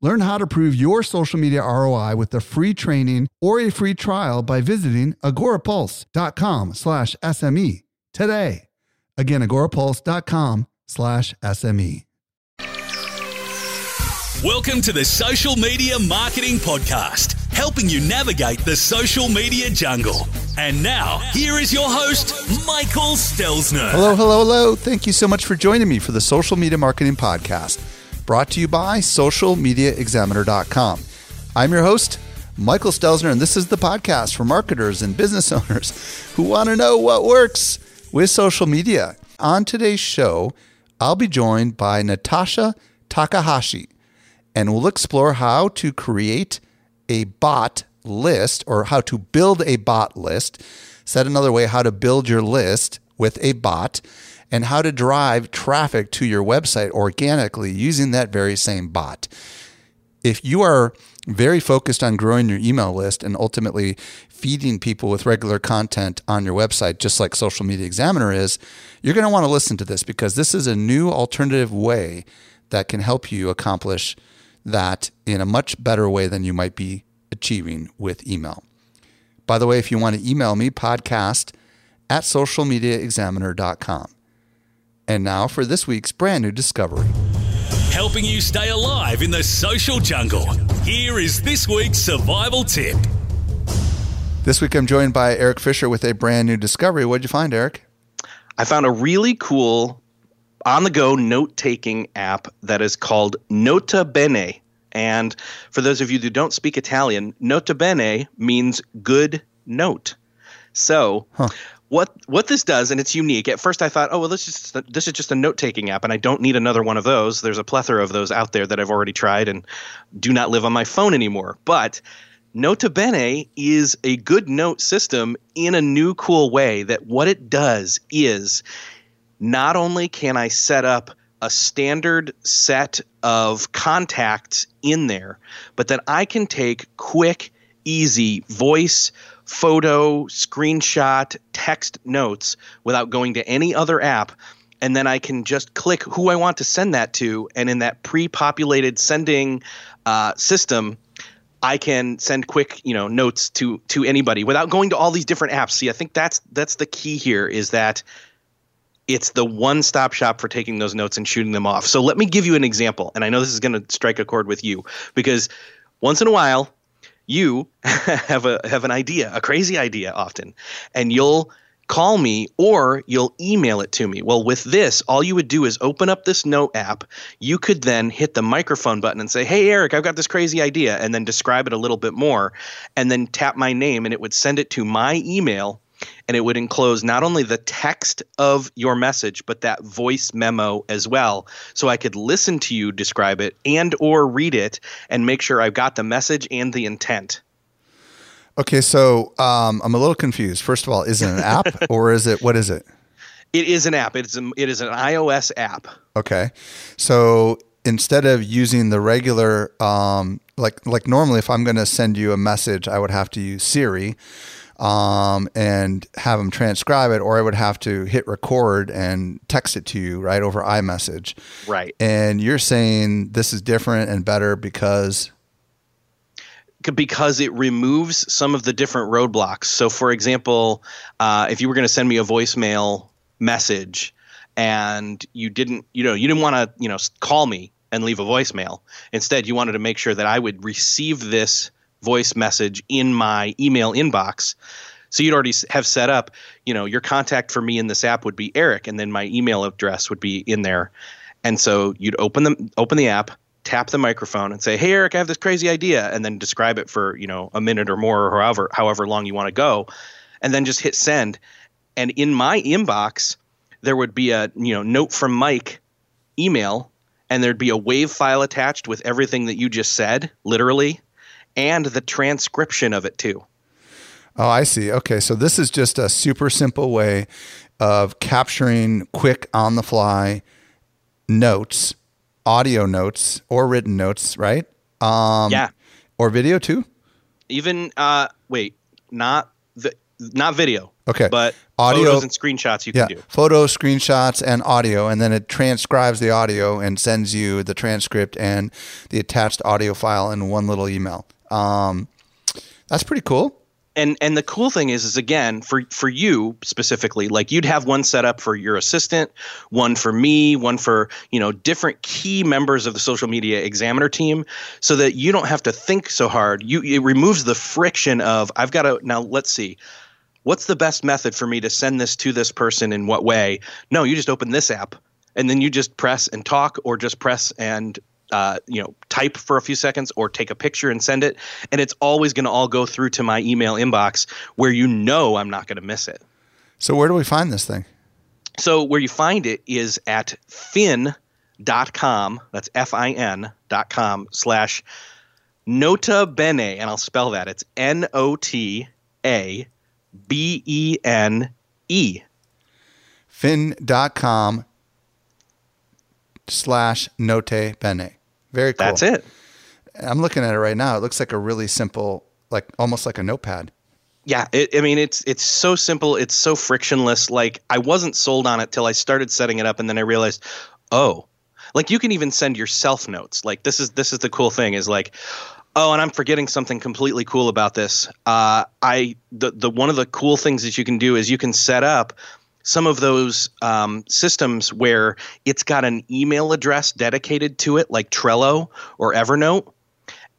Learn how to prove your social media ROI with a free training or a free trial by visiting agorapulse.com slash SME today. Again, agorapulse.com slash SME. Welcome to the Social Media Marketing Podcast, helping you navigate the social media jungle. And now, here is your host, Michael Stelzner. Hello, hello, hello. Thank you so much for joining me for the Social Media Marketing Podcast, brought to you by socialmediaexaminer.com. I'm your host, Michael Stelzner, and this is the podcast for marketers and business owners who want to know what works with social media. On today's show, I'll be joined by Natasha Takahashi and we'll explore how to create a bot list or how to build a bot list. Said another way, how to build your list with a bot and how to drive traffic to your website organically using that very same bot. If you are very focused on growing your email list and ultimately feeding people with regular content on your website, just like Social Media Examiner is, you're going to want to listen to this because this is a new alternative way that can help you accomplish that in a much better way than you might be achieving with email. By the way, if you want to email me, podcast at socialmediaexaminer.com. And now for this week's brand new discovery. Helping you stay alive in the social jungle. Here is this week's survival tip. This week I'm joined by Eric Fisher with a brand new discovery. What'd you find, Eric? I found a really cool on the go note taking app that is called Nota Bene. And for those of you who don't speak Italian, Nota Bene means good note. So, huh. What what this does, and it's unique. At first, I thought, oh well, this is just, this is just a note taking app, and I don't need another one of those. There's a plethora of those out there that I've already tried and do not live on my phone anymore. But Nota Bene is a good note system in a new cool way. That what it does is not only can I set up a standard set of contacts in there, but then I can take quick, easy voice, photo, screenshot, text notes without going to any other app. And then I can just click who I want to send that to. And in that pre populated sending uh, system, I can send quick, you know, notes to to anybody without going to all these different apps. See, I think that's that's the key here is that it's the one stop shop for taking those notes and shooting them off. So let me give you an example. And I know this is going to strike a chord with you because once in a while, you have a have an idea, a crazy idea often, and you'll call me or you'll email it to me. Well, with this, all you would do is open up this note app. You could then hit the microphone button and say, Hey, Eric, I've got this crazy idea, and then describe it a little bit more, and then tap my name, and it would send it to my email and it would enclose not only the text of your message but that voice memo as well. So i could listen to you describe it and or read it and make sure i've got the message and the intent. Okay so um, i'm a little confused. First of all is it an app or is it what is it? It is an app. It's a, it is an ios app. Okay. So instead of using the regular um, like like normally if i'm going to send you a message i would have to use siri um, and have them transcribe it, or I would have to hit record and text it to you right over iMessage. Right. And you're saying this is different and better because because it removes some of the different roadblocks. So, for example, uh, if you were going to send me a voicemail message and you didn't, you know, you didn't want to, you know, call me and leave a voicemail. Instead, you wanted to make sure that I would receive this voice message in my email inbox. So you'd already have set up, you know, your contact for me in this app would be Eric, and then my email address would be in there. And so you'd open the open the app, tap the microphone, and say, "Hey, Eric, I have this crazy idea," and then describe it for you know a minute or more, or however however long you want to go, and then just hit send. And in my inbox, there would be a you know note from Mike email, and there'd be a wave file attached with everything that you just said, literally and the transcription of it too. Oh, I see. Okay. So this is just a super simple way of capturing quick on the fly notes, audio notes or written notes, right? Um, yeah. Or video too? Even, uh, wait, not the, not video. Okay. But Audio- photos and screenshots you Yeah. can do. Photos, screenshots, and audio. And then it transcribes the audio and sends you the transcript and the attached audio file in one little email. Um, that's pretty cool. and and the cool thing is is again for for you specifically like you'd have one set up for your assistant one for me one for you know different key members of the social media examiner team so that you don't have to think so hard you it removes the friction of i've got to now let's see what's the best method for me to send this to this person in what way no you just open this app and then you just press and talk or just press and uh, you know type for a few seconds or take a picture and send it and it's always going to all go through to my email inbox where you know i'm not going to miss it So where do we find this thing? so where you find it is at fin.com that's f-i-n dot com slash nota bene and i'll spell that it's n-o-t-a-b-e-n-e fin.com slash note bene. Very cool. that's it I'm looking at it right now. It looks like a really simple, like almost like a notepad. Yeah, it, I mean it's it's so simple, it's so frictionless. Like I wasn't sold on it till I started setting it up, and then I realized, oh, like you can even send yourself notes. Like this is this is the cool thing is like, oh, and I'm forgetting something completely cool about this. Uh, I the the one of the cool things that you can do is you can set up some of those um, systems where it's got an email address dedicated to it, like Trello or Evernote.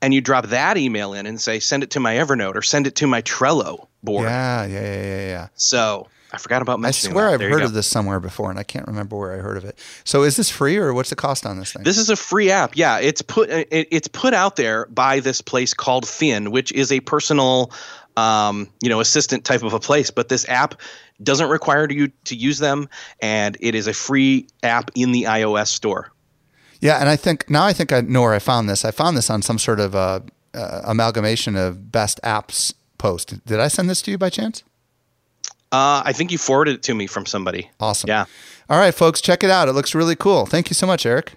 And you drop that email in and say, send it to my Evernote or send it to my Trello board. Yeah, yeah, yeah, yeah, yeah. So I forgot about I swear that. I've There heard of this somewhere before, and I can't remember where I heard of it. So is this free, or what's the cost on this thing? This is a free app. Yeah, it's put it, it's put out there by this place called Fin, which is a personal, um, you know, assistant type of a place. But this app doesn't require you to use them, and it is a free app in the iOS store. yeah, and I think now I think I know where I found this. I found this on some sort of uh, uh, amalgamation of best apps post. Did I send this to you by chance? Uh, I think you forwarded it to me from somebody. Awesome. Yeah, All right, folks, check it out. It looks really cool. Thank you so much, Eric.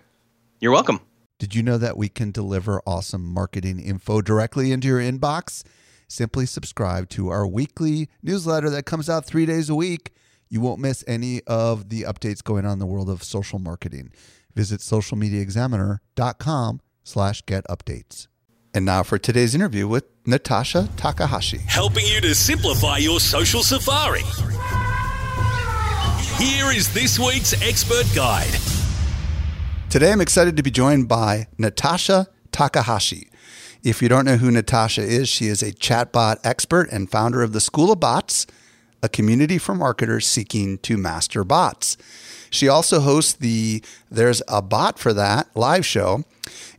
you're welcome. Did you know that we can deliver awesome marketing info directly into your inbox? Simply subscribe to our weekly newsletter that comes out three days a week. You won't miss any of the updates going on in the world of social marketing. Visit socialmediaexaminer.com slash get updates. And now for today's interview with Natasha Takahashi. helping you to simplify your social safari. Here is this week's expert guide. Today, I'm excited to be joined by Natasha Takahashi. If you don't know who Natasha is, she is a chatbot expert and founder of the School of Bots, a community for marketers seeking to master bots. She also hosts the There's a Bot for That live show,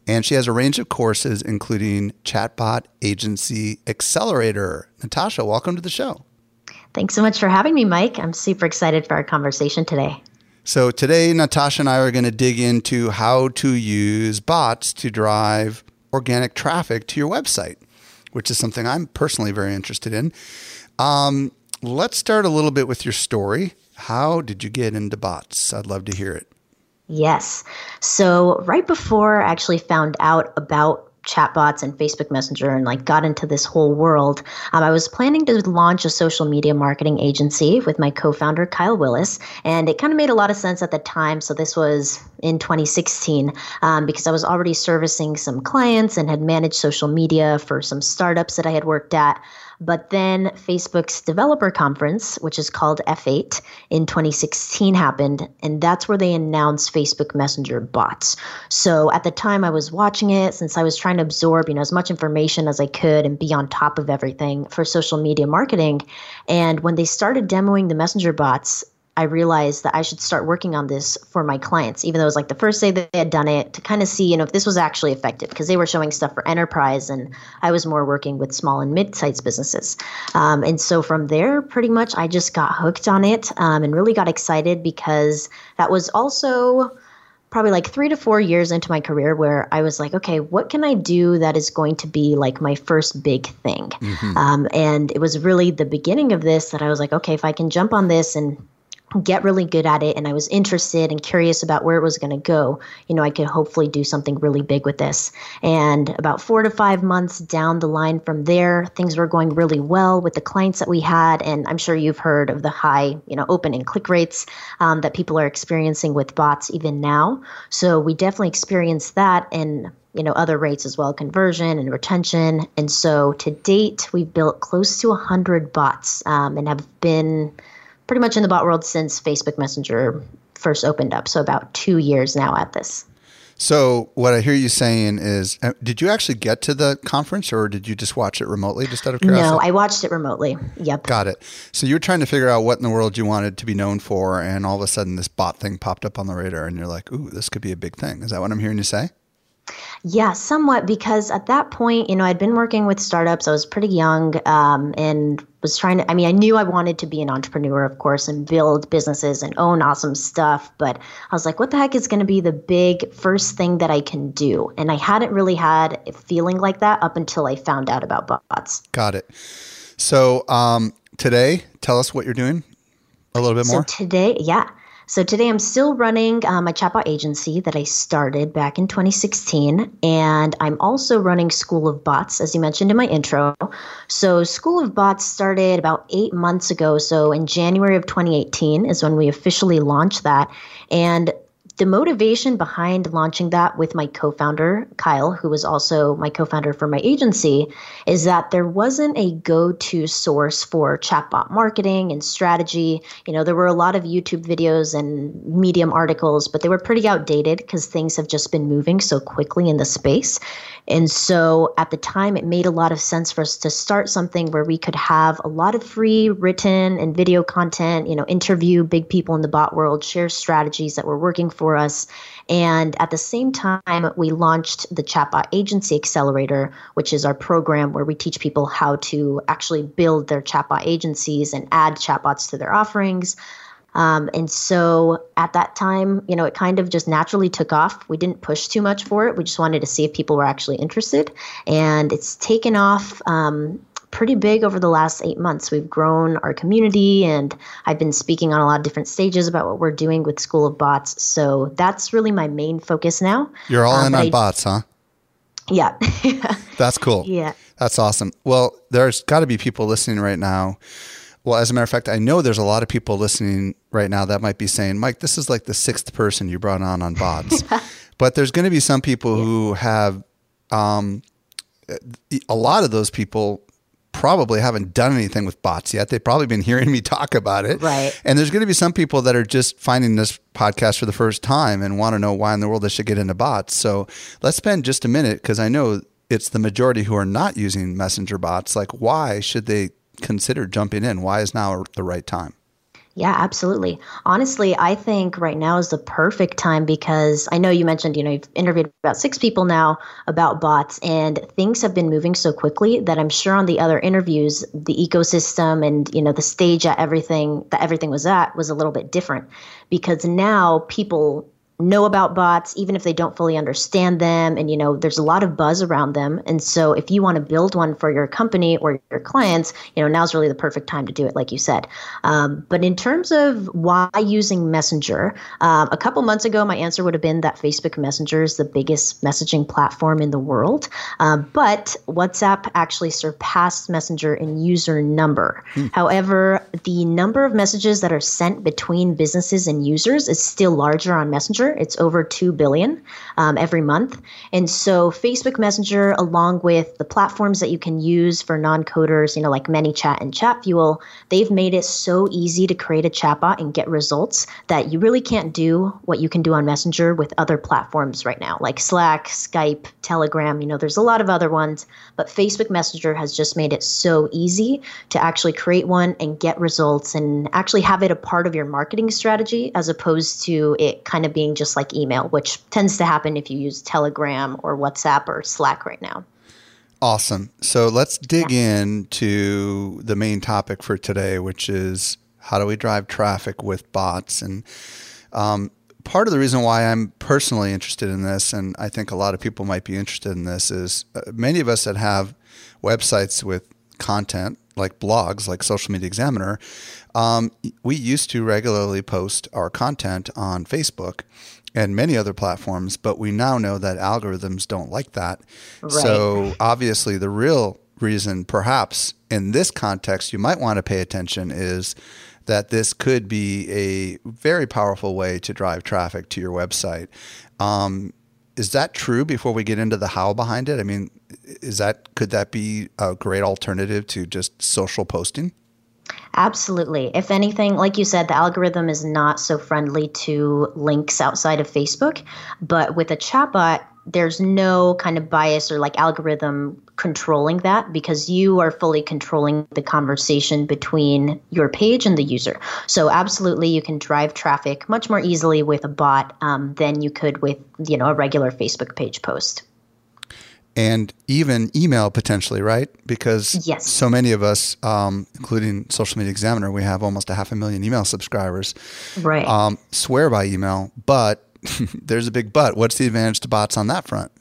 and she has a range of courses, including Chatbot Agency Accelerator. Natasha, welcome to the show. Thanks so much for having me, Mike. I'm super excited for our conversation today. So today, Natasha and I are going to dig into how to use bots to drive organic traffic to your website, which is something I'm personally very interested in. Um, let's start a little bit with your story. How did you get into bots? I'd love to hear it. Yes. So, right before I actually found out about chatbots and Facebook Messenger and like got into this whole world, um, I was planning to launch a social media marketing agency with my co-founder Kyle Willis, and it kind of made a lot of sense at the time. So this was in 2016 um, because I was already servicing some clients and had managed social media for some startups that I had worked at. But then Facebook's developer conference, which is called F8 in 2016, happened. And that's where they announced Facebook Messenger bots. So at the time I was watching it, since I was trying to absorb, you know, as much information as I could and be on top of everything for social media marketing. And when they started demoing the Messenger bots, I realized that I should start working on this for my clients, even though it was like the first day that they had done it to kind of see, you know, if this was actually effective because they were showing stuff for enterprise and I was more working with small and mid-sized businesses. Um, and so from there, pretty much I just got hooked on it um, and really got excited because that was also probably like three to four years into my career where I was like, okay, what can I do that is going to be like my first big thing? Mm-hmm. Um, and it was really the beginning of this that I was like, okay, if I can jump on this and get really good at it and I was interested and curious about where it was going to go, you know, I could hopefully do something really big with this. And about four to five months down the line from there, things were going really well with the clients that we had. And I'm sure you've heard of the high, you know, open and click rates um, that people are experiencing with bots even now. So we definitely experienced that and you know other rates as well conversion and retention and so to date we've built close to 100 bots um, and have been pretty much in the bot world since Facebook Messenger first opened up. So about two years now at this. So what I hear you saying is, uh, did you actually get to the conference, or did you just watch it remotely, just out of curiosity? No, I watched it remotely. Yep. Got it. So you were trying to figure out what in the world you wanted to be known for, and all of a sudden this bot thing popped up on the radar, and you're like, "Ooh, this could be a big thing." Is that what I'm hearing you say? Yeah, somewhat because at that point, you know, I'd been working with startups. I was pretty young um, and was trying to, I mean, I knew I wanted to be an entrepreneur, of course, and build businesses and own awesome stuff. But I was like, what the heck is going to be the big first thing that I can do? And I hadn't really had a feeling like that up until I found out about bots. Got it. So um, today, tell us what you're doing a little bit more. So today, yeah. So today I'm still running uh, my chatbot agency that I started back in 2016. And I'm also running School of Bots, as you mentioned in my intro. So School of Bots started about eight months ago. So in January of 2018 is when we officially launched that. And the motivation behind launching that with my co-founder Kyle, who was also my co-founder for my agency, is that there wasn't a go-to source for chatbot marketing and strategy. You know, there were a lot of YouTube videos and Medium articles, but they were pretty outdated because things have just been moving so quickly in the space. And so at the time, it made a lot of sense for us to start something where we could have a lot of free written and video content, you know, interview big people in the bot world, share strategies that we were working for us. And at the same time, we launched the Chatbot Agency Accelerator, which is our program where we teach people how to actually build their chatbot agencies and add chatbots to their offerings. Um, and so at that time, you know, it kind of just naturally took off. We didn't push too much for it. We just wanted to see if people were actually interested. And it's taken off um, pretty big over the last eight months. We've grown our community, and I've been speaking on a lot of different stages about what we're doing with School of Bots. So that's really my main focus now. You're all um, in on I, bots, huh? Yeah. that's cool. Yeah. That's awesome. Well, there's got to be people listening right now well, as a matter of fact, I know there's a lot of people listening right now that might be saying, Mike, this is like the sixth person you brought on on bots. but there's going to be some people yeah. who have, um, a lot of those people probably haven't done anything with bots yet. They've probably been hearing me talk about it. Right. And there's going to be some people that are just finding this podcast for the first time and want to know why in the world they should get into bots. So let's spend just a minute because I know it's the majority who are not using messenger bots. Like, why should they consider jumping in? Why is now the right time? Yeah, absolutely. Honestly, I think right now is the perfect time because I know you mentioned, you know, you've interviewed about six people now about bots, and things have been moving so quickly that I'm sure on the other interviews, the ecosystem and, you know, the stage at everything that everything was at was a little bit different because now people know about bots even if they don't fully understand them and you know there's a lot of buzz around them. And so if you want to build one for your company or your clients you know now's really the perfect time to do it like you said. Um, but in terms of why using messenger um, a couple months ago my answer would have been that facebook messenger is the biggest messaging platform in the world. Um, but whatsapp actually surpassed messenger in user number. Hmm. however the number of messages that are sent between businesses and users is still larger on messenger It's over 2 billion um, every month. And so Facebook Messenger, along with the platforms that you can use for non-coders, you know, like ManyChat and ChatFuel, they've made it so easy to create a chatbot and get results that you really can't do what you can do on Messenger with other platforms right now, like Slack, Skype, Telegram. You know, there's a lot of other ones, but Facebook Messenger has just made it so easy to actually create one and get results and actually have it a part of your marketing strategy as opposed to it kind of being just like email, which tends to happen if you use Telegram or WhatsApp or Slack right now. Awesome. So let's dig yeah. into the main topic for today, which is how do we drive traffic with bots? And um, part of the reason why I'm personally interested in this, and I think a lot of people might be interested in this, is uh, many of us that have websites with content like blogs, like Social Media Examiner, um, we used to regularly post our content on Facebook and many other platforms, but we now know that algorithms don't like that. Right. So obviously, the real reason, perhaps in this context, you might want to pay attention is that this could be a very powerful way to drive traffic to your website. Um, is that true before we get into the how behind it? I mean, is that could that be a great alternative to just social posting? Absolutely. If anything, like you said, the algorithm is not so friendly to links outside of Facebook, but with a chatbot, there's no kind of bias or like algorithm controlling that because you are fully controlling the conversation between your page and the user. So absolutely, you can drive traffic much more easily with a bot um, than you could with you know a regular Facebook page post. And even email potentially, right? Because yes. so many of us, um, including Social Media Examiner, we have almost a half a million email subscribers. Right. Um, swear by email, but there's a big but. What's the advantage to bots on that front?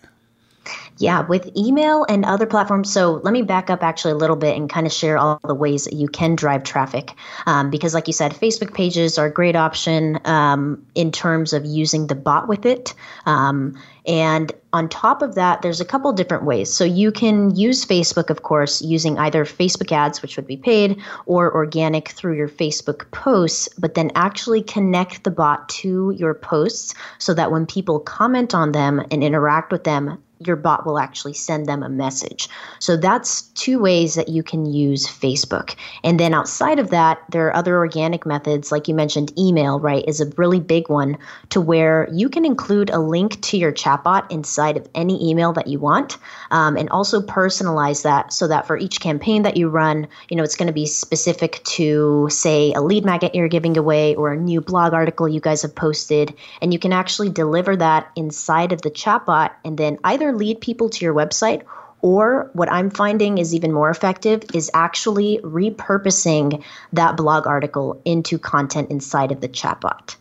Yeah, with email and other platforms. So let me back up actually a little bit and kind of share all the ways that you can drive traffic. Um, because, like you said, Facebook pages are a great option um, in terms of using the bot with it. Um, and on top of that, there's a couple different ways. So you can use Facebook, of course, using either Facebook ads, which would be paid, or organic through your Facebook posts, but then actually connect the bot to your posts so that when people comment on them and interact with them, your bot will actually send them a message. So that's two ways that you can use Facebook. And then outside of that, there are other organic methods, like you mentioned, email, right, is a really big one to where you can include a link to your chatbot inside of any email that you want um, and also personalize that so that for each campaign that you run, you know, it's going to be specific to, say, a lead magnet you're giving away or a new blog article you guys have posted. And you can actually deliver that inside of the chatbot and then either lead people to your website or what I'm finding is even more effective is actually repurposing that blog article into content inside of the chatbot.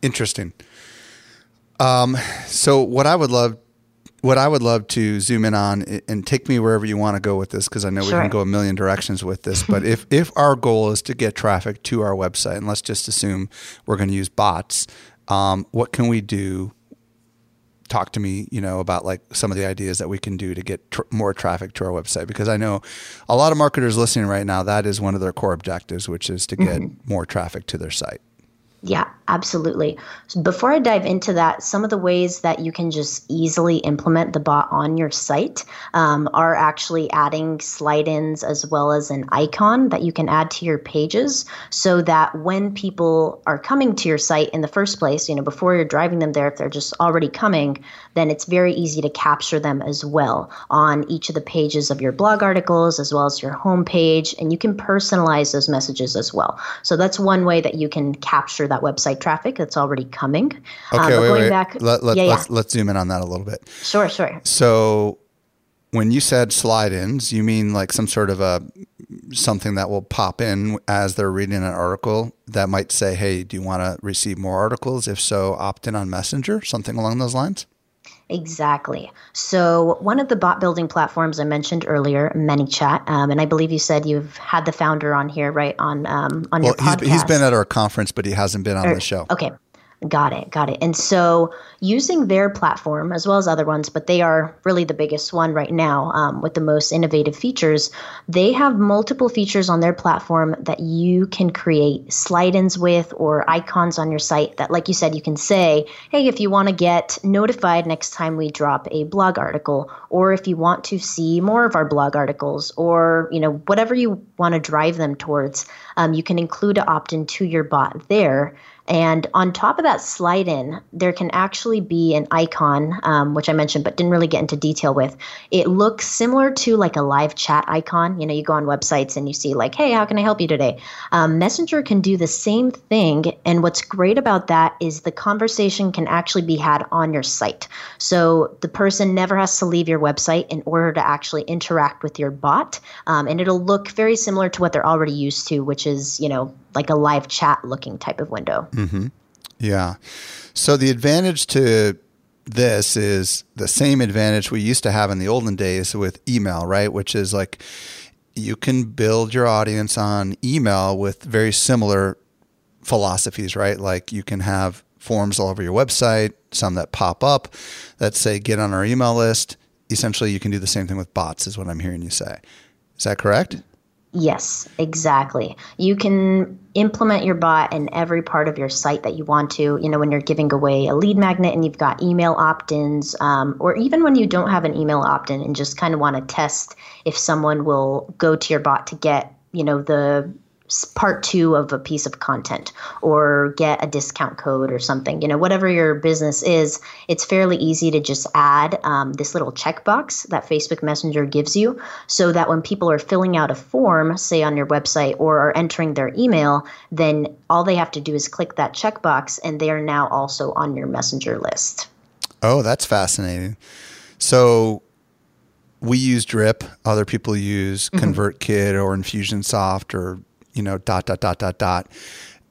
Interesting. Um, so what I would love, what I would love to zoom in on and take me wherever you want to go with this, because I know sure. we can go a million directions with this. But if if our goal is to get traffic to our website, and let's just assume we're going to use bots, um, what can we do talk to me, you know, about like some of the ideas that we can do to get tr- more traffic to our website because I know a lot of marketers listening right now that is one of their core objectives, which is to get mm-hmm. more traffic to their site. Yeah, absolutely. So before I dive into that, some of the ways that you can just easily implement the bot on your site um, are actually adding slide ins as well as an icon that you can add to your pages so that when people are coming to your site in the first place, you know, before you're driving them there, if they're just already coming, then it's very easy to capture them as well on each of the pages of your blog articles as well as your homepage. And you can personalize those messages as well. So that's one way that you can capture that website traffic that's already coming. Okay, um, wait, wait. Back, let, let, yeah, let's, yeah. let's zoom in on that a little bit. Sure, sure. So when you said slide ins, you mean like some sort of a something that will pop in as they're reading an article that might say, "Hey, do you want to receive more articles? If so, opt in on Messenger." Something along those lines. Exactly. So one of the bot building platforms I mentioned earlier, ManyChat, um, and I believe you said you've had the founder on here, right? On um, on well, your podcast. He's, he's been at our conference, but he hasn't been on or, the show. Okay. Got it. Got it. And so using their platform as well as other ones, but they are really the biggest one right now um, with the most innovative features. They have multiple features on their platform that you can create slide ins with or icons on your site that, like you said, you can say, hey, if you want to get notified next time we drop a blog article, or if you want to see more of our blog articles, or, you know, whatever you want to drive them towards, um, you can include an opt in to your bot there. And on top of that slide in, there can actually be an icon, um, which I mentioned but didn't really get into detail with. It looks similar to like a live chat icon. You know, you go on websites and you see, like, hey, how can I help you today? Um, Messenger can do the same thing. And what's great about that is the conversation can actually be had on your site. So the person never has to leave your website in order to actually interact with your bot. Um, and it'll look very similar to what they're already used to, which is, you know, like a live chat looking type of window. Mm-hmm. Yeah. So the advantage to this is the same advantage we used to have in the olden days with email, right? Which is like you can build your audience on email with very similar philosophies, right? Like you can have forms all over your website, some that pop up that say get on our email list. Essentially, you can do the same thing with bots, is what I'm hearing you say. Is that correct? Yes, exactly. You can implement your bot in every part of your site that you want to. You know, when you're giving away a lead magnet and you've got email opt ins, um, or even when you don't have an email opt in and just kind of want to test if someone will go to your bot to get, you know, the part two of a piece of content or get a discount code or something. You know, whatever your business is, it's fairly easy to just add um, this little checkbox that Facebook Messenger gives you so that when people are filling out a form, say on your website, or are entering their email, then all they have to do is click that checkbox and they are now also on your Messenger list. Oh, that's fascinating. So, we use Drip. Other people use mm-hmm. ConvertKit or Infusionsoft or you know, dot, dot, dot, dot, dot.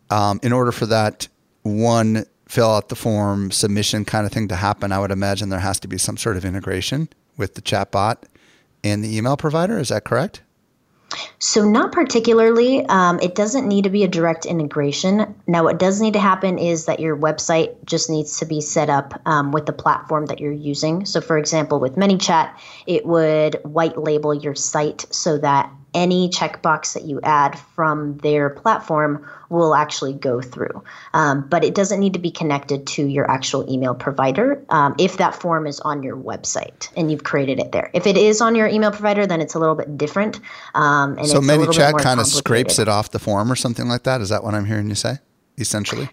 Um, in order for that one fill out the form submission kind of thing to happen, I would imagine there has to be some sort of integration with the chatbot and the email provider. Is that correct? So, not particularly. Um, it doesn't need to be a direct integration. Now, what does need to happen is that your website just needs to be set up um, with the platform that you're using. So, for example, with ManyChat, it would white label your site so that any checkbox that you add from their platform will actually go through. Um, but it doesn't need to be connected to your actual email provider um, if that form is on your website and you've created it there. If it is on your email provider, then it's a little bit different. Um, and so ManyChat kind of scrapes it off the form or something like that. Is that what I'm hearing you say, essentially?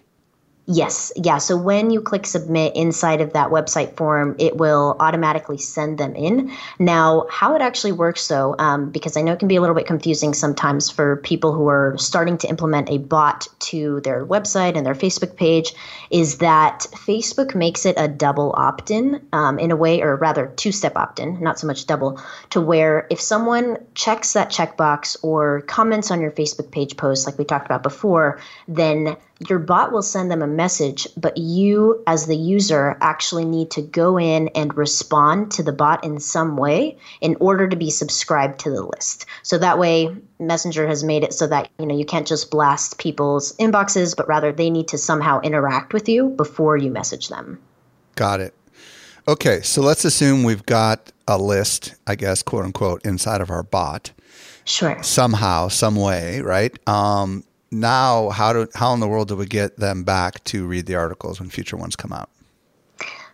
Yes, yeah. So when you click submit inside of that website form, it will automatically send them in. Now, how it actually works, though, um, because I know it can be a little bit confusing sometimes for people who are starting to implement a bot to their website and their Facebook page, is that Facebook makes it a double opt in um, in a way, or rather, two step opt in, not so much double, to where if someone checks that checkbox or comments on your Facebook page post, like we talked about before, then your bot will send them a message, but you, as the user, actually need to go in and respond to the bot in some way in order to be subscribed to the list. So that way, Messenger has made it so that you know you can't just blast people's inboxes, but rather they need to somehow interact with you before you message them. Got it. Okay, so let's assume we've got a list, I guess, quote unquote, inside of our bot. Sure. Somehow, some way, right? Um, now how do how in the world do we get them back to read the articles when future ones come out?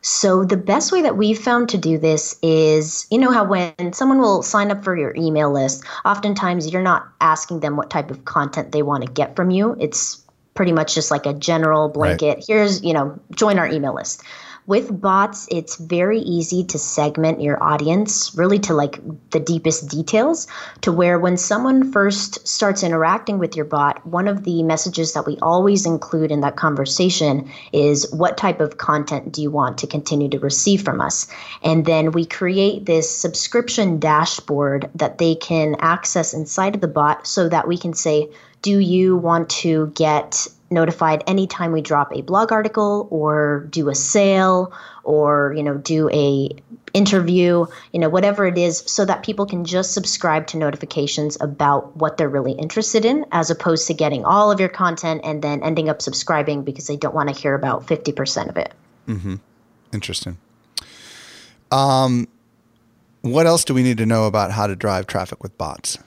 So the best way that we've found to do this is, you know how when someone will sign up for your email list, oftentimes you're not asking them what type of content they want to get from you. It's pretty much just like a general blanket. Right. Here's, you know, join our email list. With bots, it's very easy to segment your audience really to like the deepest details to where when someone first starts interacting with your bot, one of the messages that we always include in that conversation is what type of content do you want to continue to receive from us? And then we create this subscription dashboard that they can access inside of the bot so that we can say, do you want to get notified anytime we drop a blog article or do a sale or you know do a interview you know whatever it is so that people can just subscribe to notifications about what they're really interested in as opposed to getting all of your content and then ending up subscribing because they don't want to hear about 50% of it. Mm-hmm. interesting. Um, what else do we need to know about how to drive traffic with bots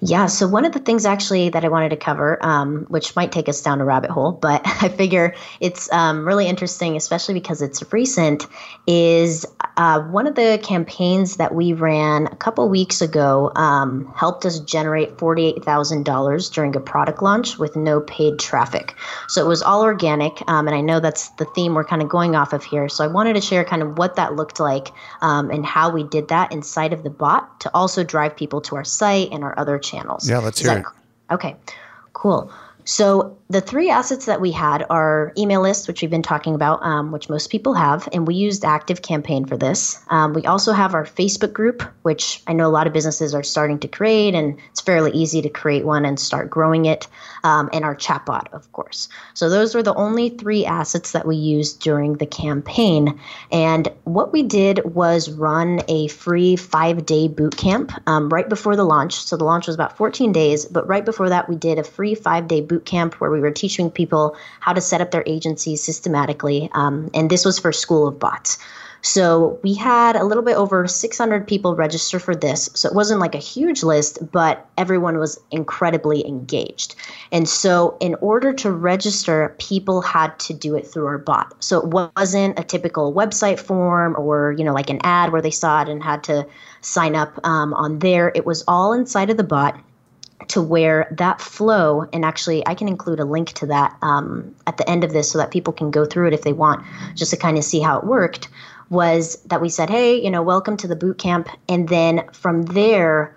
yeah, so one of the things actually that I wanted to cover, um, which might take us down a rabbit hole, but I figure it's um, really interesting, especially because it's recent, is uh, one of the campaigns that we ran a couple weeks ago um, helped us generate $48,000 during a product launch with no paid traffic. So it was all organic, um, and I know that's the theme we're kind of going off of here. So I wanted to share kind of what that looked like um, and how we did that inside of the bot to also drive people to our site and our other channels. Yeah, let's Is hear that, it. Okay, cool. So the three assets that we had are email lists, which we've been talking about, um, which most people have, and we used Active Campaign for this. Um, we also have our Facebook group, which I know a lot of businesses are starting to create, and it's fairly easy to create one and start growing it, um, and our chatbot, of course. So those were the only three assets that we used during the campaign. And what we did was run a free five day boot camp um, right before the launch. So the launch was about 14 days, but right before that, we did a free five day boot camp where we we were teaching people how to set up their agencies systematically. Um, and this was for School of Bots. So we had a little bit over 600 people register for this. So it wasn't like a huge list, but everyone was incredibly engaged. And so in order to register, people had to do it through our bot. So it wasn't a typical website form or, you know, like an ad where they saw it and had to sign up um, on there. It was all inside of the bot to where that flow, and actually, I can include a link to that um, at the end of this so that people can go through it if they want, just to kind of see how it worked. Was that we said, hey, you know, welcome to the boot camp. And then from there,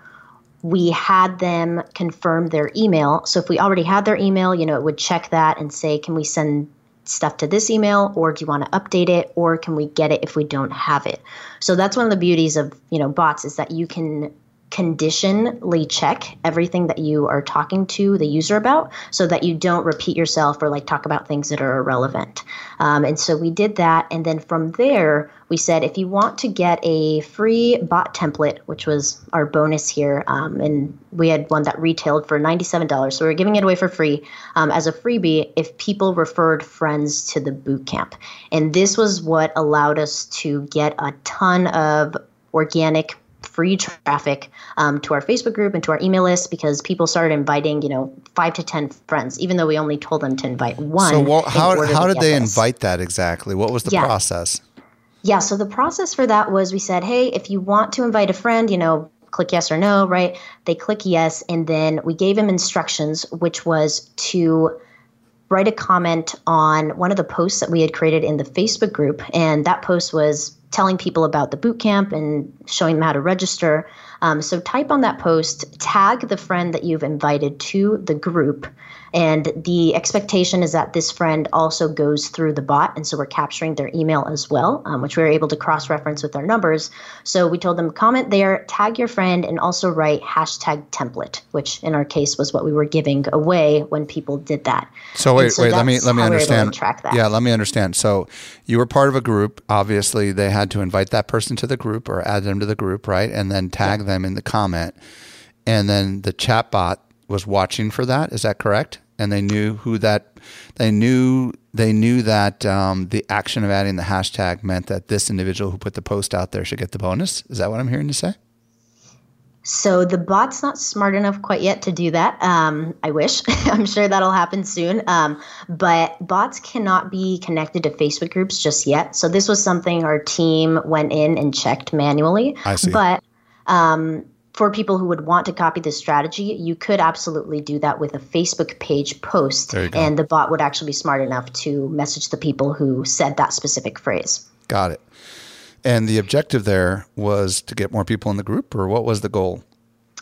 we had them confirm their email. So if we already had their email, you know, it would check that and say, can we send stuff to this email or do you want to update it or can we get it if we don't have it so that's one of the beauties of you know bots is that you can conditionally check everything that you are talking to the user about so that you don't repeat yourself or like talk about things that are irrelevant. Um, and so we did that. And then from there, we said if you want to get a free bot template, which was our bonus here, um, and we had one that retailed for $97. So we are giving it away for free um, as a freebie if people referred friends to the boot camp. And this was what allowed us to get a ton of organic free traffic um, to our Facebook group and to our email list because people started inviting, you know, five to 10 friends, even though we only told them to invite one. So, well, how, how did they this. invite that exactly? What was the yeah. process? Yeah, so the process for that was we said, hey, if you want to invite a friend, you know, click yes or no, right? They click yes, and then we gave them instructions, which was to write a comment on one of the posts that we had created in the Facebook group. And that post was telling people about the boot camp and showing them how to register. Um, so type on that post, tag the friend that you've invited to the group, and the expectation is that this friend also goes through the bot. And so we're capturing their email as well, um, which we were able to cross reference with our numbers. So we told them comment there, tag your friend, and also write hashtag template, which in our case was what we were giving away when people did that. So wait, so wait, let me let me understand. Yeah, let me understand. So you were part of a group. Obviously, they had to invite that person to the group or add them to the group, right? And then tag yeah. them in the comment. And then the chat bot was watching for that. Is that correct? and they knew who that they knew they knew that um, the action of adding the hashtag meant that this individual who put the post out there should get the bonus. Is that what I'm hearing you say? So the bot's not smart enough quite yet to do that. Um, I wish. I'm sure that'll happen soon. Um, but bots cannot be connected to Facebook groups just yet. So this was something our team went in and checked manually. I see. But um, for people who would want to copy this strategy, you could absolutely do that with a Facebook page post, and the bot would actually be smart enough to message the people who said that specific phrase. Got it. And the objective there was to get more people in the group, or what was the goal?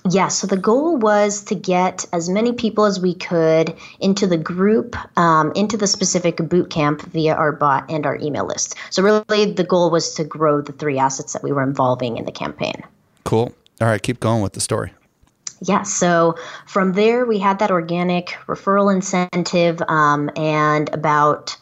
Yeah, so the goal was to get as many people as we could into the group, um, into the specific boot camp via our bot and our email list. So, really, the goal was to grow the three assets that we were involving in the campaign. Cool. All right, keep going with the story. Yeah, so from there we had that organic referral incentive, um, and about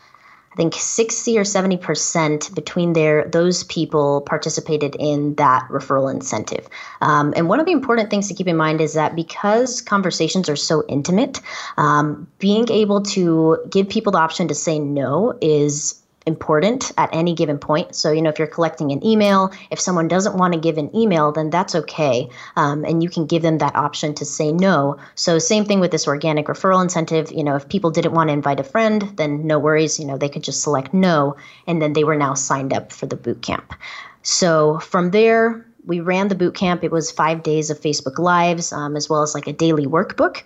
I think sixty or seventy percent between there, those people participated in that referral incentive. Um, and one of the important things to keep in mind is that because conversations are so intimate, um, being able to give people the option to say no is important at any given point. So, you know, if you're collecting an email, if someone doesn't want to give an email, then that's okay. Um, and you can give them that option to say no. So, same thing with this organic referral incentive. You know, if people didn't want to invite a friend, then no worries. You know, they could just select no, and then they were now signed up for the boot camp. So, from there, we ran the boot camp. It was five days of Facebook Lives, um, as well as like a daily workbook.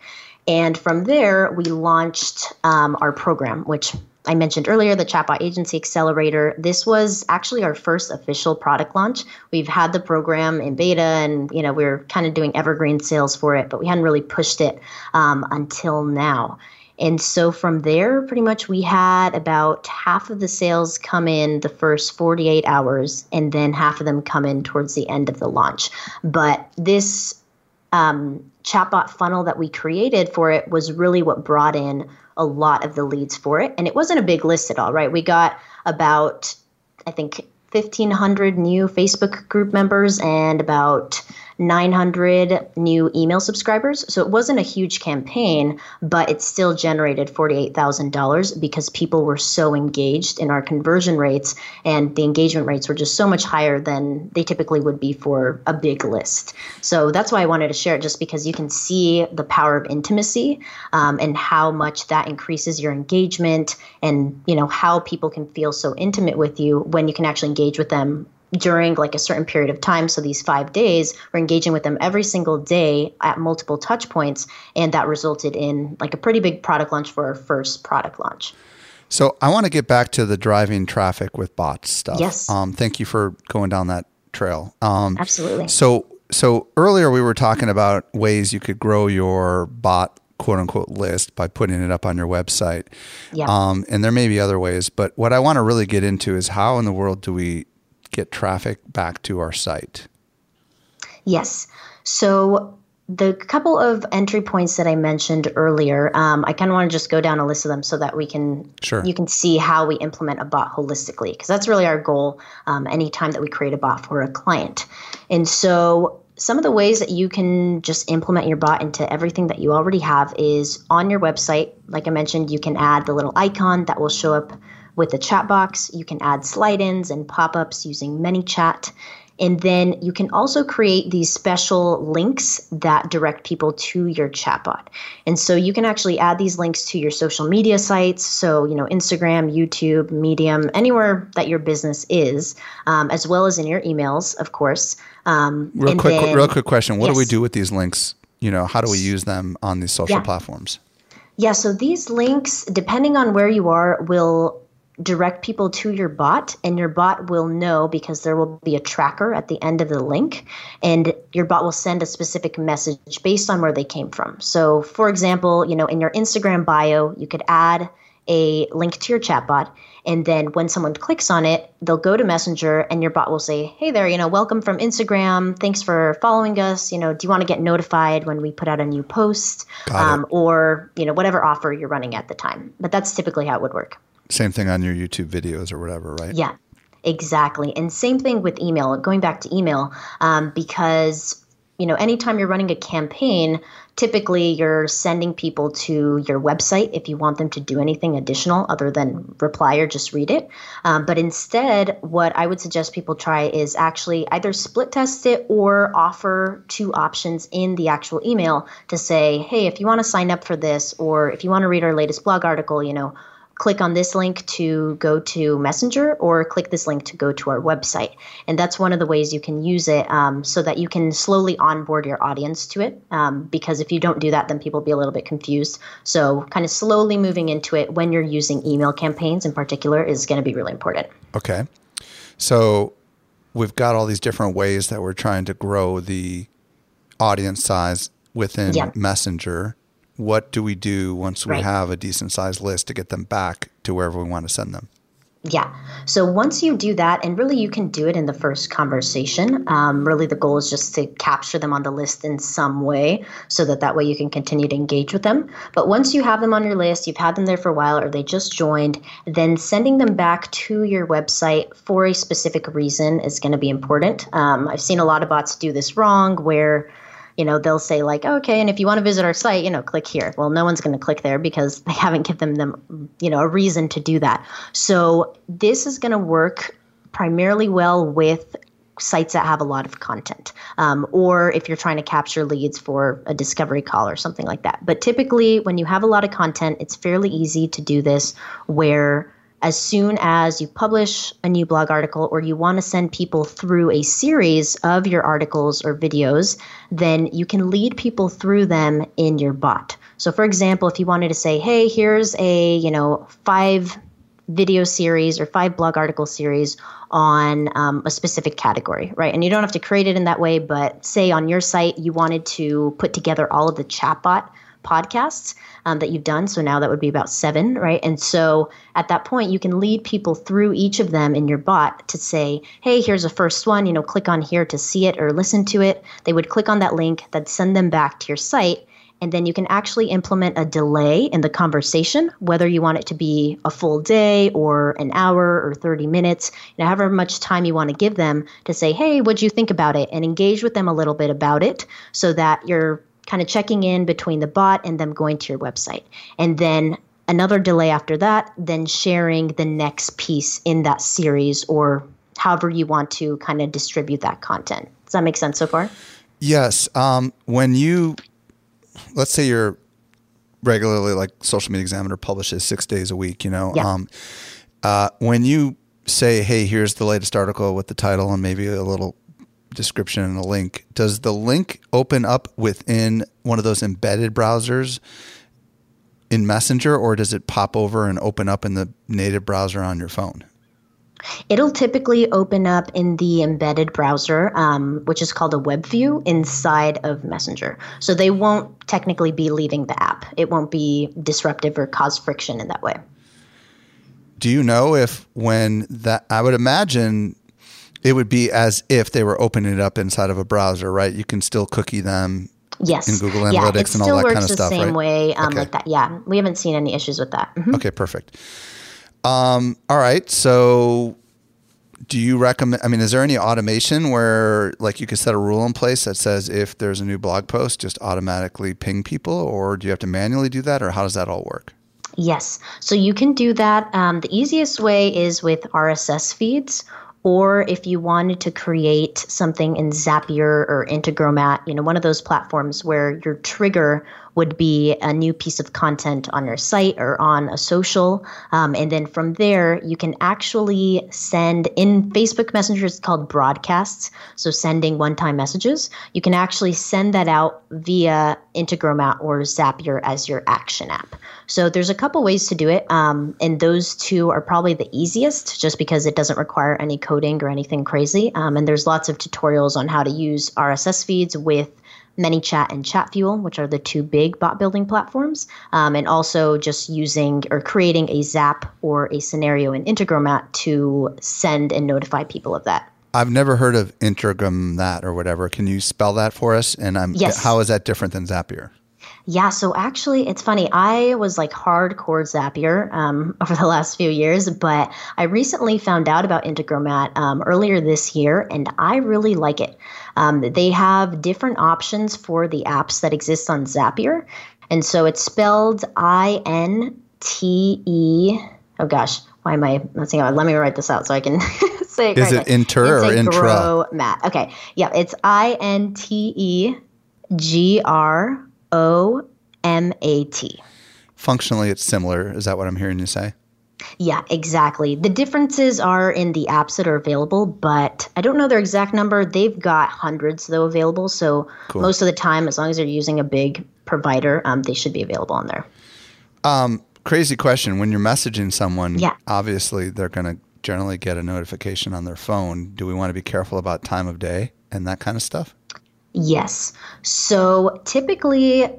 And from there, we launched um, our program, which I mentioned earlier, the Chatbot Agency Accelerator. This was actually our first official product launch. We've had the program in beta, and you know we are kind of doing evergreen sales for it, but we hadn't really pushed it um, until now. And so from there, pretty much we had about half of the sales come in the first 48 hours, and then half of them come in towards the end of the launch. But this um, chatbot funnel that we created for it was really what brought in a lot of the leads for it. And it wasn't a big list at all, right? We got about, I think, 1,500 new Facebook group members and about 900 new email subscribers. So it wasn't a huge campaign, but it still generated $48,000 because people were so engaged in our conversion rates and the engagement rates were just so much higher than they typically would be for a big list. So that's why I wanted to share it just because you can see the power of intimacy um, and how much that increases your engagement and you know how people can feel so intimate with you when you can actually engage with them during like a certain period of time so these five days we're engaging with them every single day at multiple touch points and that resulted in like a pretty big product launch for our first product launch. So i want to get back to the driving traffic with bots stuff. Yes. Um, thank you for going down that trail. Um, absolutely. so so earlier we were talking about ways you could grow your bot quote unquote list by putting it up on your website. Yeah. Um, and there may be other ways, but what I want to really get into is how in the world do we get traffic back to our site? Yes. So the couple of entry points that I mentioned earlier, um, I kind of want to just go down a list of them so that we can sure. you can see how we implement a bot holistically because that's really our goal. Um, anytime that we create a bot for a client, and so some of the ways that you can just implement your bot into everything that you already have is on your website. Like I mentioned, you can add the little icon that will show up with the chat box, you can add slide ins and pop ups using ManyChat. And then you can also create these special links that direct people to your chatbot. And so you can actually add these links to your social media sites. So, you know, Instagram, YouTube, Medium, anywhere that your business is, um, as well as in your emails, of course. Um, real quick, then, real quick question. What yes. do we do with these links? You know, how do we use them on these social yeah. platforms? Yeah, so these links, depending on where you are, will direct people to your bot and your bot will know because there will be a tracker at the end of the link and your bot will send a specific message based on where they came from. So for example you know in your instagram bio you could add a link to your chatbot and then when someone clicks on it they'll go to messenger and your bot will say hey there you know welcome from instagram. Thanks for following us. You know do you want to get notified when we put out a new post um, or you know whatever offer you're running at the time? But that's typically how it would work same thing on your YouTube videos or whatever, right? Yeah, exactly. And same thing with email. Going back to email, um, because you know, anytime you're running a campaign, typically you're sending people to your website if you want them to do anything additional other than reply or just read it. Um, but instead, what I would suggest people try is actually either split test it or offer two options in the actual email to say, hey, if you want to sign up for this or if you want to read our latest blog article, you know, click on this link to go to Messenger or click this link to go to our website. And that's one of the ways you can use it um, so that you can slowly onboard your audience to it. Um, because if you don't do that, then people will be a little bit confused. So, kind of slowly moving into it when you're using email campaigns in particular is going to be really important. Okay. So, we've got all these different ways that we're trying to grow the audience size within yeah. Messenger what do we do once we right. have a decent sized list to get them back to wherever we want to send them? Yeah. So once you do that, and really you can do it in the first conversation. Um, really, the goal is just to capture them on the list in some way so that that way you can continue to engage with them. But once you have them on your list, you've had them there for a while, or they just joined, then sending them back to your website for a specific reason is going to be important. Um, I've seen a lot of bots do this wrong where you know they'll say like okay and if you want to visit our site you know click here. Well no one's going to click there because they haven't given them you know a reason to do that. So this is going to work primarily well with sites that have a lot of content um, or if you're trying to capture leads for a discovery call or something like that. But typically when you have a lot of content it's fairly easy to do this where as soon as you publish a new blog article or you want to send people through a series of your articles or videos, then you can lead people through them in your bot. So for example, if you wanted to say, "Hey, here's a, you know, five video series or five blog article series on um, a specific category, right? And you don't have to create it in that way, but say on your site you wanted to put together all of the chatbot podcasts um, that you've done. So now that would be about seven, right? And so at that point, you can lead people through each of them in your bot to say, hey, here's the first one, you know, click on here to see it or listen to it. They would click on that link, that send them back to your site. And then you can actually implement a delay in the conversation, whether you want it to be a full day or an hour or 30 minutes, you know, however much time you want to give them to say, hey, what'd you think about it? And engage with them a little bit about it so that you're kind of checking in between the bot and them going to your website. And then another delay after that, then sharing the next piece in that series or however you want to kind of distribute that content. Does that make sense so far? Yes. Um, when you let's say you're regularly like Social Media Examiner publishes six days a week, you know, Yeah. um, uh, when you say, "Hey, here's the latest article with the title and maybe a little description and a link," does the link open up within one of those embedded browsers in Messenger, or does it pop over and open up in the native browser on your phone? It'll typically open up in the embedded browser, um, which is called a web view inside of Messenger. So they won't technically be leaving the app. It won't be disruptive or cause friction in that way. Do you know if when that I would imagine it would be as if they were opening it up inside of a browser, right? You can still cookie them. Yes. In Google yeah, Analytics it and all that works kind of the stuff, same right? way um, Okay. like that. Yeah, we haven't seen any issues with that. Mhm. Okay, perfect. Um, all right. So do you recommend I mean, is there any automation where like you could set a rule in place that says if there's a new blog post, just automatically ping people, or do you have to manually do that, or how does that all work? Yes. So you can do that. Um, the easiest way is with RSS feeds, or if you wanted to create something in Zapier or Integromat, you know, one of those platforms where your trigger would be a new piece of content on your site or on a social. Um, and then from there, you can actually send in Facebook Messenger, it's called broadcasts. So sending one time messages. You can actually send that out via Integromat or Zapier as your action app. So there's a couple ways to do it. Um, and those two are probably the easiest just because it doesn't require any coding or anything crazy. Um, and there's lots of tutorials on how to use RSS feeds with ManyChat and ChatFuel, which are the two big bot building platforms, um, and also just using or creating a Zap or a scenario in Integromat to send and notify people of that. I've never heard of Intergram that or whatever. Can you spell that for us? And I'm Yes. how is that different than Zapier? Yeah, so actually, it's funny. I was like hardcore Zapier um, over the last few years, but I recently found out about Integromat um, earlier this year, and I really like it. Um, they have different options for the apps that exist on Zapier, and so it's spelled I N T E. Oh gosh, why am I messing up? Let me write this out so I can say it. Is correctly. it inter It's or intra? Integromat. Okay, yeah, it's I N T E G R O M A T. Functionally, it's similar. Is that what I'm hearing you say? Yeah, exactly. The differences are in the apps that are available, but I don't know their exact number. They've got hundreds though available, so Cool. most of the time, as long as they're using a big provider, um, they should be available on there. Crazy question. When you're messaging someone, Yeah. obviously they're going to generally get a notification on their phone. Do we want to be careful about time of day and that kind of stuff? Yes. So typically,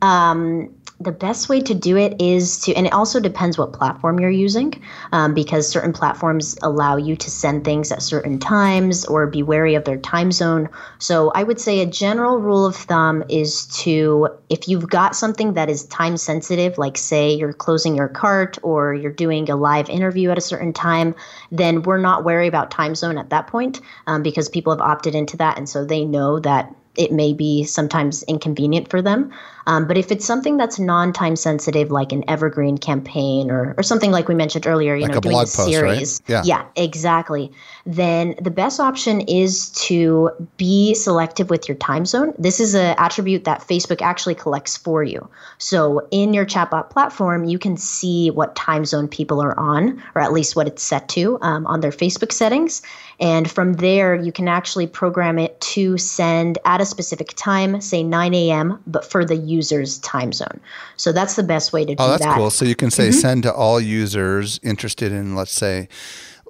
um, the best way to do it is to, and it also depends what platform you're using, um, because certain platforms allow you to send things at certain times or be wary of their time zone. So I would say a general rule of thumb is to, if you've got something that is time sensitive, like say you're closing your cart or you're doing a live interview at a certain time, then we're not wary about time zone at that point um, because people have opted into that. And so they know that it may be sometimes inconvenient for them. Um, but if it's something that's non-time sensitive, like an evergreen campaign or, or something like we mentioned earlier, you Like know, a doing blog a post, right? series, Yeah. yeah, exactly. Then the best option is to be selective with your time zone. This is an attribute that Facebook actually collects for you. So in your chatbot platform, you can see what time zone people are on, or at least what it's set to um, on their Facebook settings. And from there, you can actually program it to send at a specific time, say 9 a.m., but for the user's time zone. So that's the best way to do Oh, that's that. cool. So you can say Mm-hmm. send to all users interested in, let's say,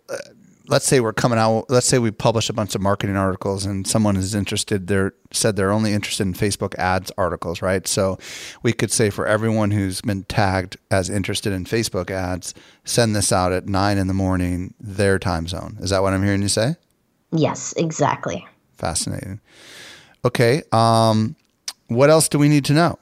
uh, let's say we're coming out. Let's say we publish a bunch of marketing articles, and someone is interested. They're said they're only interested in Facebook ads articles, right? So we could say for everyone who's been tagged as interested in Facebook ads, send this out at nine in the morning, their time zone. Is that what I'm hearing you say? Yes, exactly. Fascinating. Okay. Um, what else do we need to know?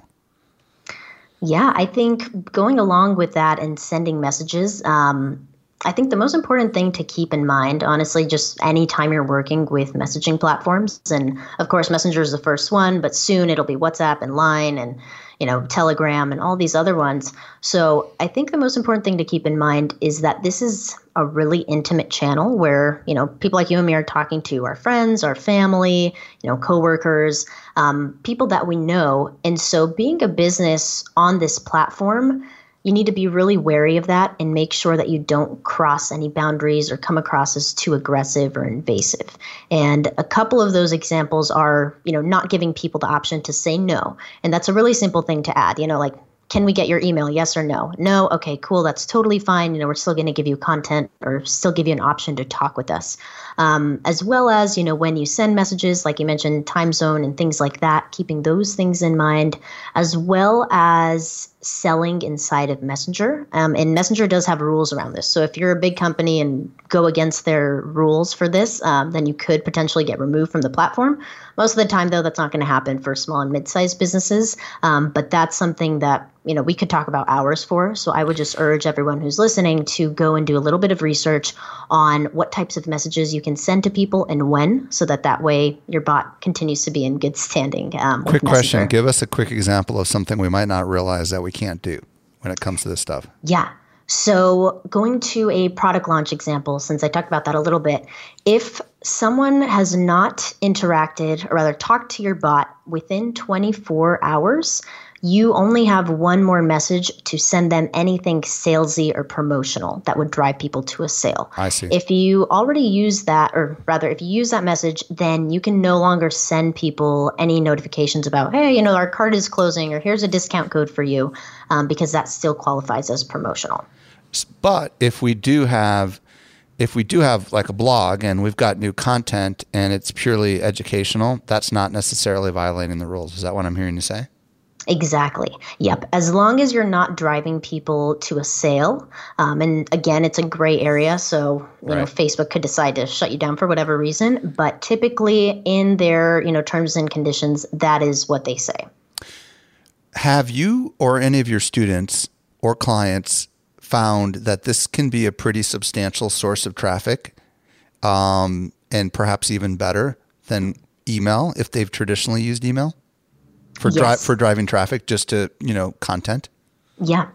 Yeah, I think going along with that and sending messages, um, I think the most important thing to keep in mind, honestly, just anytime you're working with messaging platforms, and of course, Messenger is the first one, but soon it'll be WhatsApp and Line and you know Telegram and all these other ones. So I think the most important thing to keep in mind is that this is a really intimate channel where you know people like you and me are talking to our friends, our family, you know, coworkers, um, people that we know, and so being a business on this platform you need to be really wary of that and make sure that you don't cross any boundaries or come across as too aggressive or invasive. And a couple of those examples are, you know, not giving people the option to say no. And that's a really simple thing to add, you know, like can we get your email? Yes or no? No. Okay, cool. That's totally fine. You know, we're still going to give you content or still give you an option to talk with us. Um, as well as, you know, when you send messages, like you mentioned, time zone and things like that, keeping those things in mind, as well as selling inside of Messenger. Um, and Messenger does have rules around this. So if you're a big company and go against their rules for this, um, then you could potentially get removed from the platform. Most of the time, though, that's not going to happen for small and mid-sized businesses. Um, but that's something that you know we could talk about hours for. So I would just urge everyone who's listening to go and do a little bit of research on what types of messages you can send to people and when, so that that way your bot continues to be in good standing. Um, quick question: Give us a quick example of something we might not realize that we can't do when it comes to this stuff. Yeah. So, going to a product launch example, since I talked about that a little bit, if someone has not interacted or rather talked to your bot within 24 hours, you only have one more message to send them anything salesy or promotional that would drive people to a sale. I see. If you already use that, or rather, if you use that message, then you can no longer send people any notifications about, hey, you know, our card is closing or here's a discount code for you, um, because that still qualifies as promotional. But if we do have if we do have like a blog and we've got new content and it's purely educational, that's not necessarily violating the rules. Is that what I'm hearing you say? Exactly. Yep. As long as you're not driving people to a sale, um, and again, it's a gray area, so you right. know Facebook could decide to shut you down for whatever reason. But typically, in their you know terms and conditions, that is what they say. Have you or any of your students or clients found that this can be a pretty substantial source of traffic, um, and perhaps even better than email if they've traditionally used email? for yes. drive for driving traffic just to you know content yeah.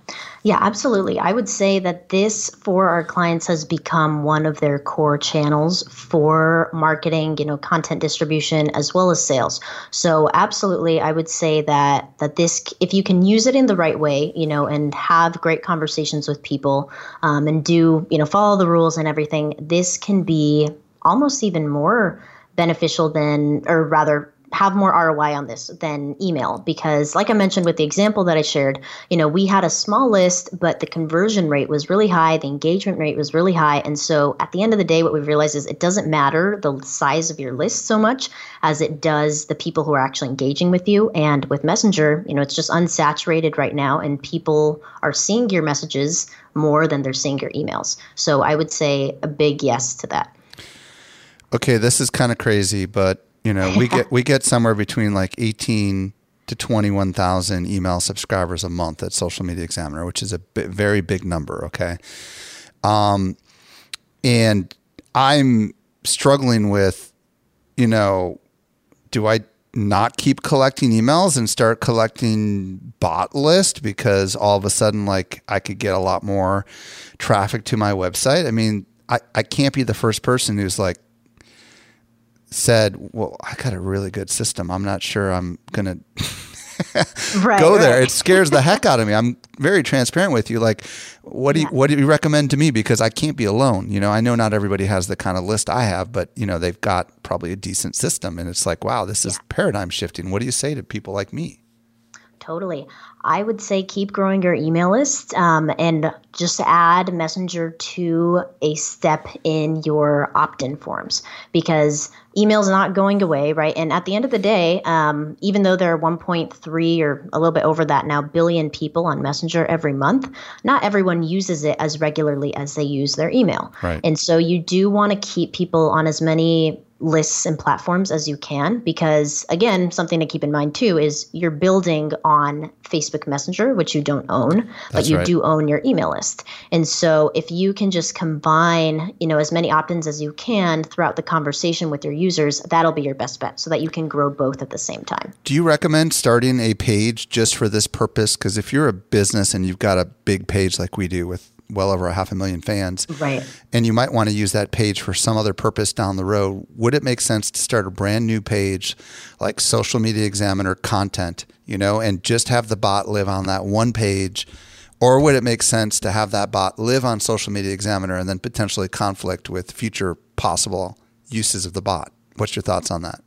Yeah absolutely. I would say that this for our clients has become one of their core channels for marketing you know content distribution as well as sales. So absolutely i would say that that this if you can use it in the right way you know and have great conversations with people um, and do you know follow the rules and everything this can be almost even more beneficial than or rather have more ROI on this than email because like I mentioned with the example that I shared, you know, we had a small list but the conversion rate was really high, the engagement rate was really high and so at the end of the day what we've realized is it doesn't matter the size of your list so much as it does the people who are actually engaging with you and with Messenger, you know, it's just unsaturated right now and people are seeing your messages more than they're seeing your emails. So I would say a big yes to that. Okay, this is kind of crazy, but you know, we get we get somewhere between like 18 to 21,000 email subscribers a month at Social Media Examiner, which is a very big number, okay? Um and I'm struggling with you know, do I not keep collecting emails and start collecting bot list because all of a sudden like I could get a lot more traffic to my website. I mean, I, I can't be the first person who's like, said, "Well, I got a really good system. I'm not sure I'm gonna right, go there." Right. It scares the heck out of me. I'm very transparent with you. Like, what do you what do you recommend to me? Because I can't be alone. You know, I know not everybody has the kind of list I have, but you know, they've got probably a decent system, and it's like, wow, this is yeah. paradigm shifting. What do you say to people like me? Totally. I would say keep growing your email list um, and just add Messenger to a step in your opt in forms because email is not going away, right? And at the end of the day, um, even though there are 1.3 or a little bit over that now billion people on Messenger every month, not everyone uses it as regularly as they use their email. Right. And so you do want to keep people on as many lists and platforms as you can because again something to keep in mind too is you're building on facebook messenger which you don't own That's but you right. do own your email list and so if you can just combine you know as many opt-ins as you can throughout the conversation with your users that'll be your best bet so that you can grow both at the same time Do you recommend starting a page just for this purpose? Because if you're a business and you've got a big page like we do with well over a half a million fans, right and you might want to use that page for some other purpose down the road, would it make sense to start a brand new page like Social Media Examiner content, you know, and just have the bot live on that one page? Or would it make sense to have that bot live on Social Media Examiner and then potentially conflict with future possible uses of the bot? What's your thoughts on that?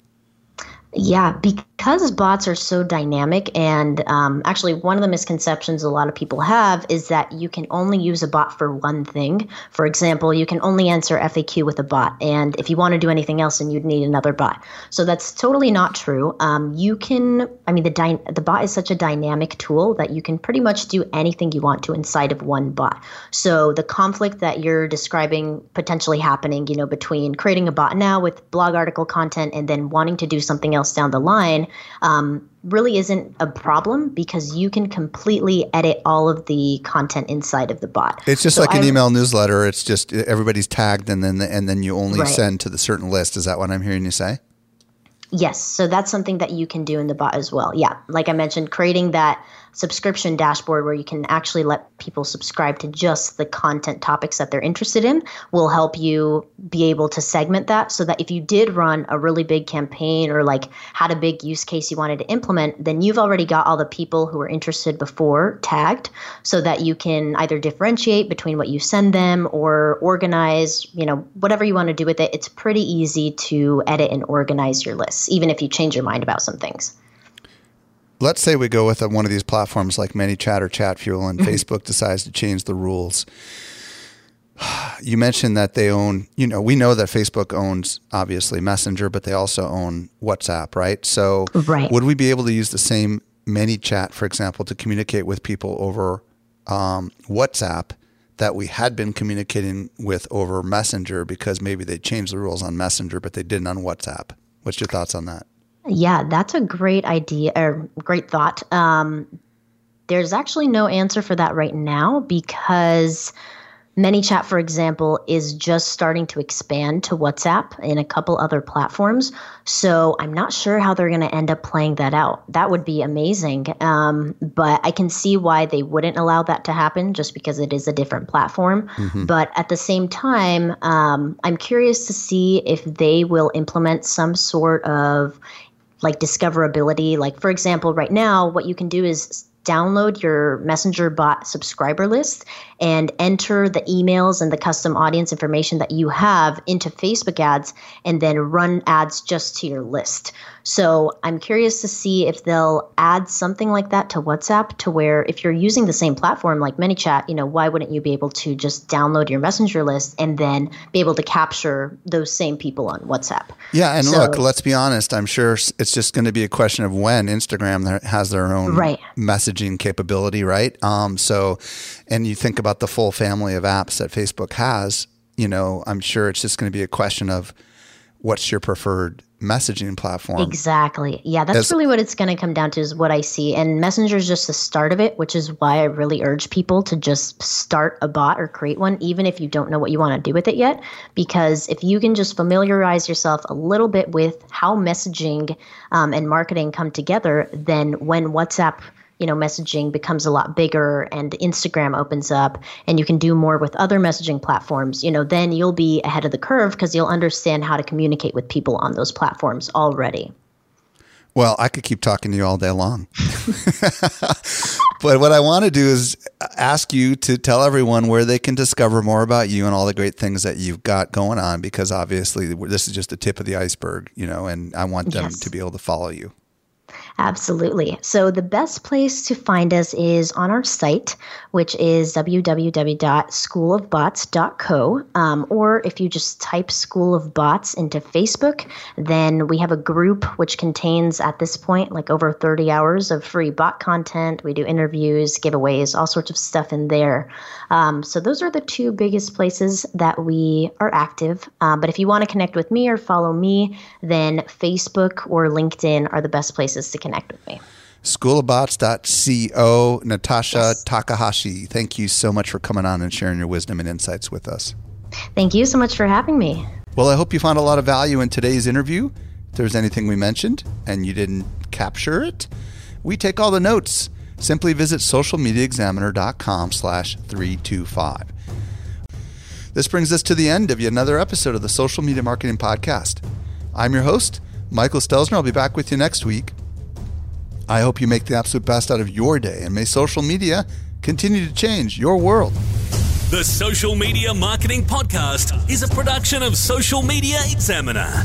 Yeah, because bots are so dynamic, and um, actually, one of the misconceptions a lot of people have is that you can only use a bot for one thing. For example, you can only answer FAQ with a bot, and if you want to do anything else, then you'd need another bot. So that's totally not true. Um, you can, I mean, the dy- the bot is such a dynamic tool that you can pretty much do anything you want to inside of one bot. So the conflict that you're describing potentially happening, you know, between creating a bot now with blog article content and then wanting to do something else down the line um, really isn't a problem because you can completely edit all of the content inside of the bot. It's just So like an I- email newsletter. It's just everybody's tagged, and then and then you only Right. send to the certain list. Is that what I'm hearing you say? Yes, so that's something that you can do in the bot as well. Yeah, like I mentioned, creating that subscription dashboard where you can actually let people subscribe to just the content topics that they're interested in will help you be able to segment that so that if you did run a really big campaign or like had a big use case you wanted to implement, then you've already got all the people who were interested before tagged so that you can either differentiate between what you send them or organize, you know, whatever you want to do with it. It's pretty easy to edit and organize your lists, even if you change your mind about some things. Let's say we go with a, one of these platforms like ManyChat or ChatFuel, and Mm-hmm. Facebook decides to change the rules. You mentioned that they own, you know, we know that Facebook owns obviously Messenger, but they also own WhatsApp, right? So, Right. would we be able to use the same ManyChat, for example, to communicate with people over um, WhatsApp that we had been communicating with over Messenger because maybe they changed the rules on Messenger, but they didn't on WhatsApp? What's your thoughts on that? Yeah, that's a great idea or great thought. Um, there's actually no answer for that right now because ManyChat, for example, is just starting to expand to WhatsApp and a couple other platforms. So I'm not sure how they're going to end up playing that out. That would be amazing. Um, but I can see why they wouldn't allow that to happen just because it is a different platform. But at the same time, um, I'm curious to see if they will implement some sort of like discoverability. Like, for example, right now, what you can do is download your Messenger bot subscriber list and enter the emails and the custom audience information that you have into Facebook ads and then run ads just to your list. So I'm curious to see if they'll add something like that to WhatsApp to where if you're using the same platform like ManyChat, you know, why wouldn't you be able to just download your Messenger list and then be able to capture those same people on WhatsApp? Yeah, and So- look, let's be honest. I'm sure it's just going to be a question of when Instagram has their own Right. Messaging capability, right? Um, so, and you think about the full family of apps that Facebook has. You know, I'm sure it's just going to be a question of what's your preferred messaging platform. Exactly. Yeah, that's As- really what it's going to come down to is what I see. And Messenger is just the start of it, which is why I really urge people to just start a bot or create one, even if you don't know what you want to do with it yet. Because if you can just familiarize yourself a little bit with how messaging um, and marketing come together, then when WhatsApp you know messaging becomes a lot bigger and instagram opens up and you can do more with other messaging platforms you know then you'll be ahead of the curve because you'll understand how to communicate with people on those platforms already Well, I could keep talking to you all day long. but what I want to do is ask you to tell everyone where they can discover more about you and all the great things that you've got going on because obviously this is just the tip of the iceberg, you know, and I want them Yes. to be able to follow you. Absolutely. So, the best place to find us is on our site, which is www.schoolofbots.co. Um, or if you just type School of Bots into Facebook, then we have a group which contains, at this point, like over 30 hours of free bot content. We do interviews, giveaways, all sorts of stuff in there. Um, so, those are the two biggest places that we are active. Uh, but if you want to connect with me or follow me, then Facebook or LinkedIn are the best places to connect connect with me. Schoolofbots.co, Natasha yes. Takahashi. Thank you so much for coming on and sharing your wisdom and insights with us. Thank you so much for having me. Well, I hope you found a lot of value in today's interview. If there's anything we mentioned and you didn't capture it, we take all the notes. Simply visit socialmediaexaminer.com slash 325. This brings us to the end of yet another episode of the Social Media Marketing Podcast. I'm your host, Michael Stelzner. I'll be back with you next week. I hope you make the absolute best out of your day and may social media continue to change your world. The Social Media Marketing Podcast is a production of Social Media Examiner.